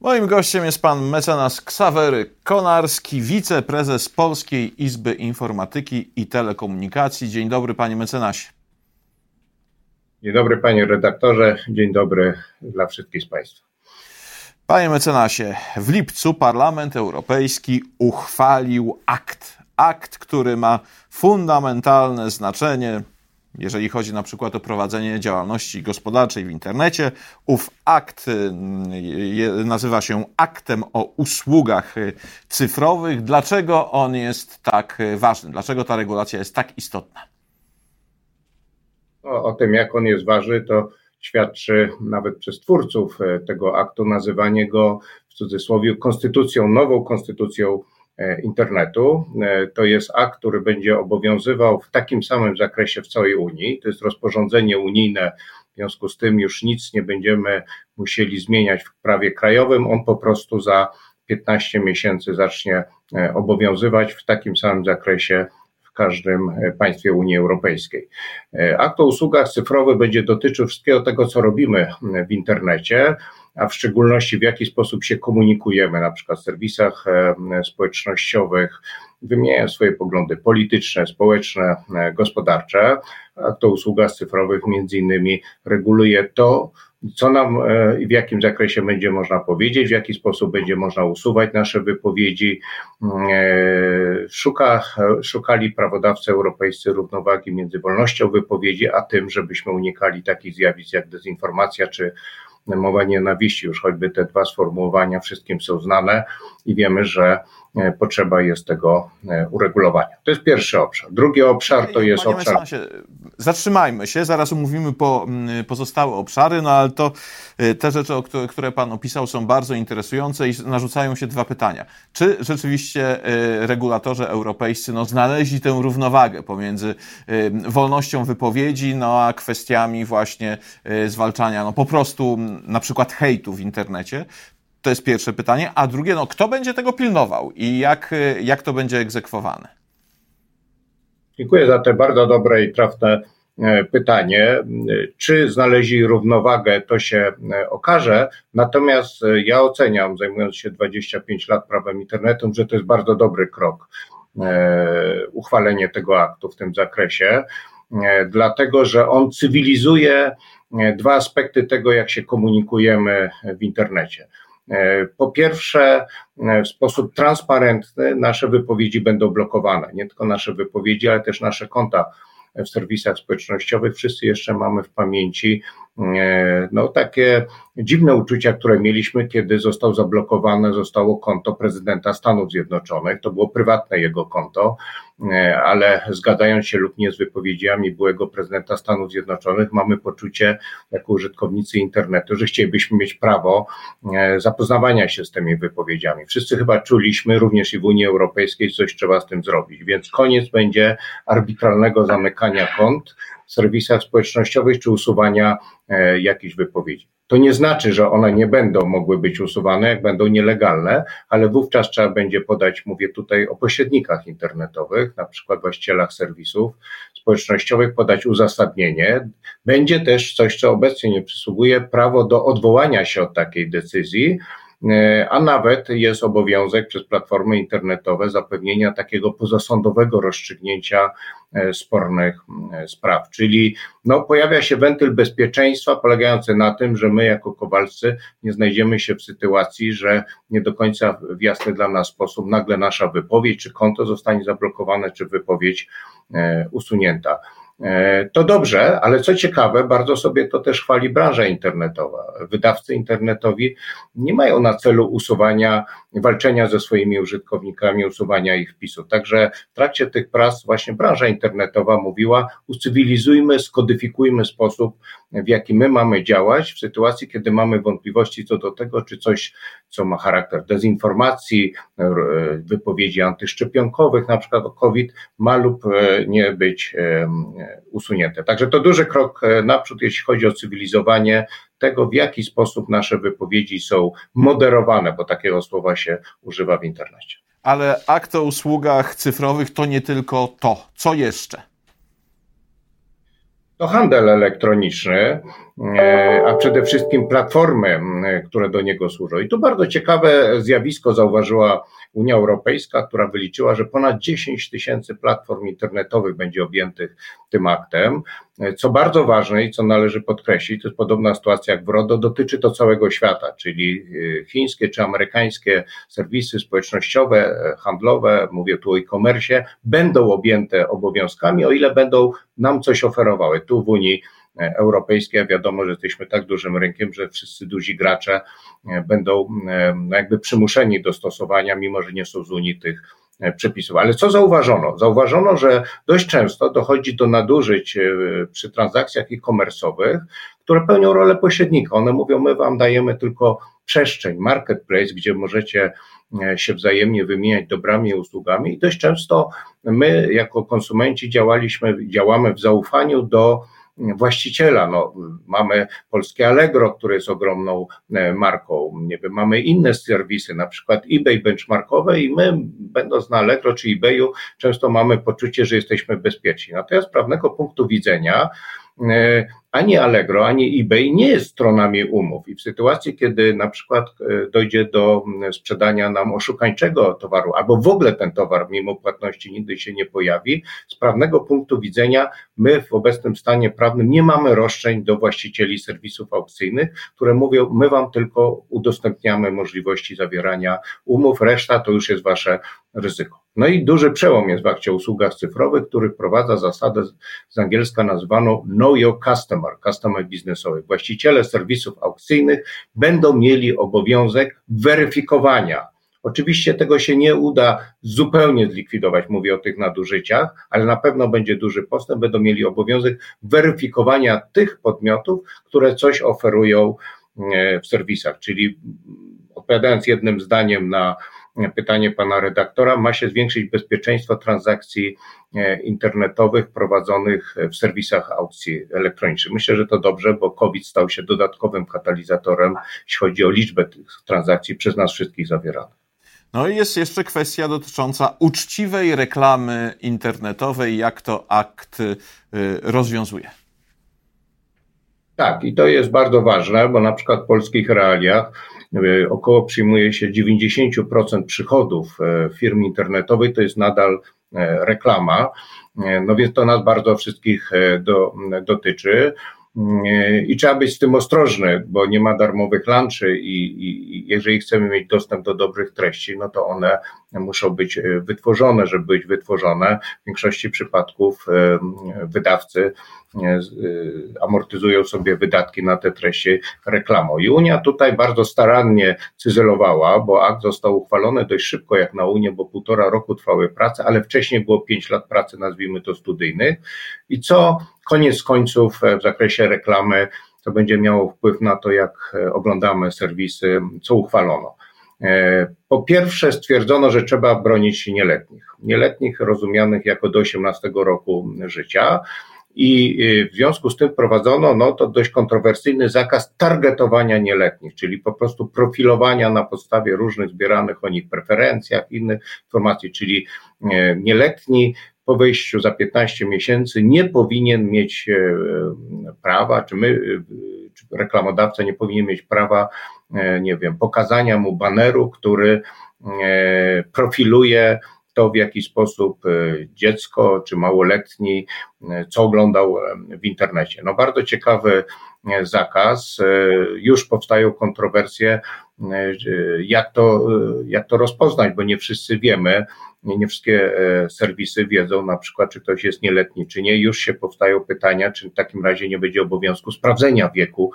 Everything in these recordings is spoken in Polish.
Moim gościem jest pan mecenas Ksawery Konarski, wiceprezes Polskiej Izby Informatyki i Telekomunikacji. Dzień dobry, panie mecenasie. Dzień dobry, panie redaktorze. Dzień dobry dla wszystkich z państwa. Panie mecenasie, w lipcu Parlament Europejski uchwalił akt. Akt, który ma fundamentalne znaczenie jeżeli chodzi na przykład o prowadzenie działalności gospodarczej w internecie, ów akt y, nazywa się aktem o usługach y, cyfrowych. Dlaczego on jest tak y, ważny? Dlaczego ta regulacja jest tak istotna? O, o tym, jak on jest ważny, to świadczy nawet przez twórców tego aktu nazywanie go w cudzysłowie konstytucją, nową konstytucją internetu. E, to jest akt, który będzie obowiązywał w takim samym zakresie w całej Unii. To jest rozporządzenie unijne, w związku z tym już nic nie będziemy musieli zmieniać w prawie krajowym. On po prostu za 15 miesięcy zacznie e, obowiązywać w takim samym zakresie w każdym państwie Unii Europejskiej. Akt o usługach cyfrowych będzie dotyczył wszystkiego tego, co robimy w internecie a w szczególności w jaki sposób się komunikujemy, na przykład w serwisach e, społecznościowych, wymieniają swoje poglądy polityczne, społeczne, e, gospodarcze, a to usługa cyfrowych między innymi reguluje to, co nam e, i w jakim zakresie będzie można powiedzieć, w jaki sposób będzie można usuwać nasze wypowiedzi. Szuka, szukali prawodawcy europejscy równowagi między wolnością wypowiedzi, a tym, żebyśmy unikali takich zjawisk jak dezinformacja czy mowa nienawiści, już choćby te dwa sformułowania wszystkim są znane i wiemy, że e, potrzeba jest tego e, uregulowania. To jest pierwszy obszar. Drugi obszar to jest Panie obszar. Zatrzymajmy się, zaraz omówimy po, pozostałe obszary, no ale to e, te rzeczy, które Pan opisał, są bardzo interesujące i narzucają się dwa pytania. Czy rzeczywiście regulatorzy europejscy no, znaleźli tę równowagę pomiędzy wolnością wypowiedzi, no a kwestiami właśnie zwalczania no, po prostu na przykład hejtu w internecie? To jest pierwsze pytanie. A drugie, no, kto będzie tego pilnował i jak, jak to będzie egzekwowane? Dziękuję za te bardzo dobre i trafne e, pytanie. Czy znaleźli równowagę, to się e, okaże. Natomiast e, ja oceniam, zajmując się 25 lat prawem internetu, że to jest bardzo dobry krok uchwalenie tego aktu w tym zakresie, dlatego że on cywilizuje dwa aspekty tego, jak się komunikujemy w internecie. E, po pierwsze, e, w sposób transparentny nasze wypowiedzi będą blokowane. Nie tylko nasze wypowiedzi, ale też nasze konta w serwisach społecznościowych. Wszyscy jeszcze mamy w pamięci no, takie dziwne uczucia, które mieliśmy, kiedy został zablokowane, zostało konto prezydenta Stanów Zjednoczonych. To było prywatne jego konto, e, ale zgadzając się lub nie z wypowiedziami byłego prezydenta Stanów Zjednoczonych, mamy poczucie, jako użytkownicy internetu, że chcielibyśmy mieć prawo e, zapoznawania się z tymi wypowiedziami. Wszyscy chyba czuliśmy, również i w Unii Europejskiej, coś trzeba z tym zrobić. Więc koniec będzie arbitralnego zamykania kont serwisach społecznościowych czy usuwania e, jakichś wypowiedzi. To nie znaczy, że one nie będą mogły być usuwane, jak będą nielegalne, ale wówczas trzeba będzie podać, mówię tutaj o pośrednikach internetowych, na przykład właścicielach serwisów społecznościowych, podać uzasadnienie. Będzie też coś, co obecnie nie przysługuje, prawo do odwołania się od takiej decyzji, a nawet jest obowiązek przez platformy internetowe zapewnienia takiego pozasądowego rozstrzygnięcia e, spornych e, spraw. Czyli no, pojawia się wentyl bezpieczeństwa polegający na tym, że my jako kowalscy nie znajdziemy się w sytuacji, że nie do końca w jasny dla nas sposób nagle nasza wypowiedź, czy konto zostanie zablokowane, czy wypowiedź usunięta. E, to dobrze, ale co ciekawe, bardzo sobie to też chwali branża internetowa. Wydawcy internetowi nie mają na celu usuwania, walczenia ze swoimi użytkownikami, usuwania ich wpisów. Także w trakcie tych prac właśnie branża internetowa mówiła, ucywilizujmy, skodyfikujmy sposób, w jaki my mamy działać w sytuacji, kiedy mamy wątpliwości co do tego, czy coś, co ma charakter dezinformacji, wypowiedzi antyszczepionkowych, na przykład o COVID, ma lub e, nie być usunięte. Także to duży krok e, naprzód, jeśli chodzi o cywilizowanie tego, w jaki sposób nasze wypowiedzi są moderowane, bo takiego słowa się używa w internecie. Ale akt o usługach cyfrowych to nie tylko to. Co jeszcze? To handel elektroniczny. E, a przede wszystkim platformy, które do niego służą. I tu bardzo ciekawe zjawisko zauważyła Unia Europejska, która wyliczyła, że ponad 10 tysięcy platform internetowych będzie objętych tym aktem. E, co bardzo ważne i co należy podkreślić, to jest podobna sytuacja jak w RODO, dotyczy to całego świata, czyli e, chińskie czy amerykańskie serwisy społecznościowe, handlowe, mówię tu o e-commerce, będą objęte obowiązkami, o ile będą nam coś oferowały. Tu w Unii europejskiej, a wiadomo, że jesteśmy tak dużym rynkiem, że wszyscy duzi gracze e, będą e, no, jakby przymuszeni do stosowania, mimo że nie są z Unii tych e, przepisów. Ale co zauważono? Zauważono, że dość często dochodzi do nadużyć przy transakcjach e-commerce'owych, które pełnią rolę pośrednika. One mówią, my wam dajemy tylko przestrzeń, marketplace, gdzie możecie się wzajemnie wymieniać dobrami i usługami i dość często my jako konsumenci działaliśmy, działamy w zaufaniu do właściciela. No, mamy polskie Allegro, które jest ogromną e, marką, nie wiem, mamy inne serwisy, na przykład eBay benchmarkowe i my, będąc na Allegro czy eBayu, często mamy poczucie, że jesteśmy bezpieczni. Natomiast z prawnego punktu widzenia, ani Allegro, ani eBay nie jest stronami umów i w sytuacji, kiedy na przykład e, dojdzie do sprzedania nam oszukańczego towaru, albo w ogóle ten towar mimo płatności nigdy się nie pojawi, z prawnego punktu widzenia my w obecnym stanie prawnym nie mamy roszczeń do właścicieli serwisów aukcyjnych, które mówią, my wam tylko udostępniamy możliwości zawierania umów, reszta to już jest wasze ryzyko. No i duży przełom jest w akcie o usługach cyfrowych, który wprowadza zasadę z angielska nazwaną Know Your Customer, customer biznesowy. Właściciele serwisów aukcyjnych będą mieli obowiązek weryfikowania. Oczywiście tego się nie uda zupełnie zlikwidować, mówię o tych nadużyciach, ale na pewno będzie duży postęp, będą mieli obowiązek weryfikowania tych podmiotów, które coś oferują e, w serwisach, czyli odpowiadając jednym zdaniem na pytanie pana redaktora, ma się zwiększyć bezpieczeństwo transakcji e, internetowych prowadzonych w serwisach aukcji elektronicznych. Myślę, że to dobrze, bo COVID stał się dodatkowym katalizatorem, jeśli chodzi o liczbę tych transakcji przez nas wszystkich zawieranych. No i jest jeszcze kwestia dotycząca uczciwej reklamy internetowej, jak to akt y, rozwiązuje. Tak, i to jest bardzo ważne, bo na przykład w polskich realiach około przyjmuje się 90% przychodów e, firm internetowej, to jest nadal e, reklama. No więc to nas bardzo wszystkich do, dotyczy. I trzeba być z tym ostrożny, bo nie ma darmowych lunchy i, i, jeżeli chcemy mieć dostęp do dobrych treści, no to one muszą być wytworzone, żeby być wytworzone. W większości przypadków wydawcy Y, amortyzują sobie wydatki na te treści reklamą. I Unia tutaj bardzo starannie cyzelowała, bo akt został uchwalony dość szybko jak na Unię, bo półtora roku trwały prace, ale wcześniej było pięć lat pracy, nazwijmy to studyjnych. I co koniec końców w zakresie reklamy, to będzie miało wpływ na to, jak oglądamy serwisy, co uchwalono. E, po pierwsze stwierdzono, że trzeba bronić nieletnich. Nieletnich rozumianych jako do 18 roku życia i y, w związku z tym prowadzono no, to dość kontrowersyjny zakaz targetowania nieletnich, czyli po prostu profilowania na podstawie różnych zbieranych o nich preferencjach, innych informacji, czyli e, nieletni po wyjściu za 15 miesięcy nie powinien mieć e, prawa, czy my, e, czy reklamodawca nie powinien mieć prawa, nie wiem, pokazania mu baneru, który profiluje to, w jaki sposób e, dziecko czy małoletni, e, co oglądał e, w internecie. No bardzo ciekawy zakaz. Już powstają kontrowersje, jak to, jak to rozpoznać, bo nie wszyscy wiemy, nie, nie wszystkie serwisy wiedzą na przykład, czy ktoś jest nieletni, czy nie. Już się powstają pytania, czy w takim razie nie będzie obowiązku sprawdzenia wieku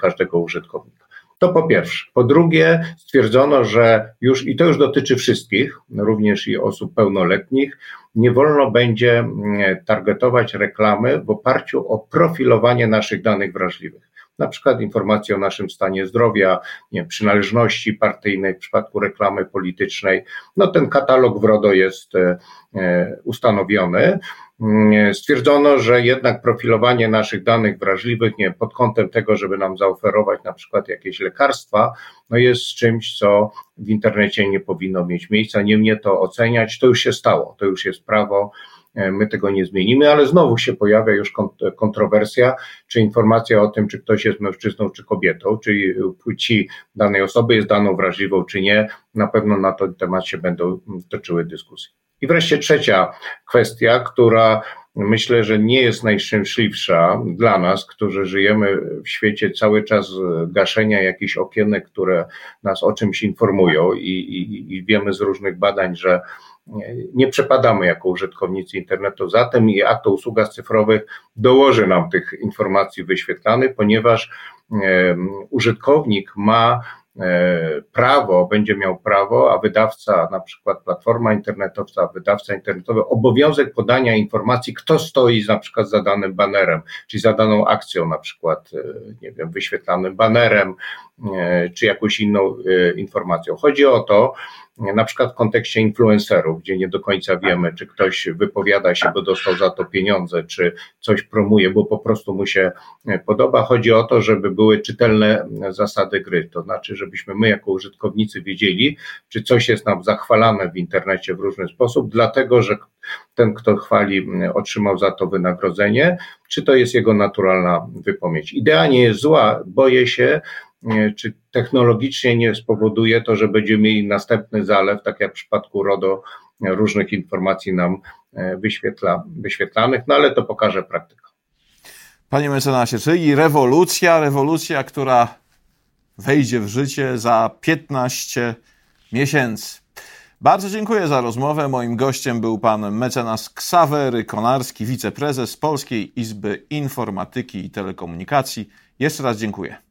każdego użytkownika. To po pierwsze. Po drugie, stwierdzono, że już, i to już dotyczy wszystkich, również i osób pełnoletnich, nie wolno będzie mm, targetować reklamy w oparciu o profilowanie naszych danych wrażliwych na przykład informacje o naszym stanie zdrowia, nie, przynależności partyjnej w przypadku reklamy politycznej. No ten katalog w RODO jest e, e, ustanowiony. Mm, stwierdzono, że jednak profilowanie naszych danych wrażliwych, nie pod kątem tego, żeby nam zaoferować na przykład jakieś lekarstwa, no jest czymś, co w internecie nie powinno mieć miejsca. Nie mnie to oceniać, to już się stało, to już jest prawo my tego nie zmienimy, ale znowu się pojawia już kontrowersja, czy informacja o tym, czy ktoś jest mężczyzną, czy kobietą, czy płci danej osoby jest daną wrażliwą, czy nie, na pewno na ten temat się będą toczyły dyskusje. I wreszcie trzecia kwestia, która myślę, że nie jest najszczęśliwsza dla nas, którzy żyjemy w świecie cały czas gaszenia jakichś okienek, które nas o czymś informują i, i, i wiemy z różnych badań, że nie przepadamy jako użytkownicy internetu. Za tym i akt o usługach cyfrowych dołoży nam tych informacji wyświetlanych, ponieważ użytkownik ma prawo, będzie miał prawo, a wydawca, na przykład platforma internetowa, wydawca internetowy, obowiązek podania informacji, kto stoi na przykład za danym banerem, czyli za daną akcją, na przykład, e, nie wiem, wyświetlanym banerem, e, czy jakąś inną informacją. Chodzi o to, na przykład w kontekście influencerów, gdzie nie do końca wiemy, czy ktoś wypowiada się, bo dostał za to pieniądze, czy coś promuje, bo po prostu mu się podoba. Chodzi o to, żeby były czytelne zasady gry, to znaczy, żebyśmy my jako użytkownicy wiedzieli, czy coś jest nam zachwalane w internecie w różny sposób, dlatego że ten, kto chwali, otrzymał za to wynagrodzenie, czy to jest jego naturalna wypowiedź. Idea nie jest zła, boję się, czy technologicznie nie spowoduje to, że będziemy mieli następny zalew, tak jak w przypadku RODO, różnych informacji nam e, wyświetla, wyświetlanych, no ale to pokaże praktyka. Panie mecenasie, czyli rewolucja, rewolucja, która wejdzie w życie za 15 miesięcy. Bardzo dziękuję za rozmowę. Moim gościem był pan mecenas Ksawery Konarski, wiceprezes Polskiej Izby Informatyki i Telekomunikacji. Jeszcze raz dziękuję.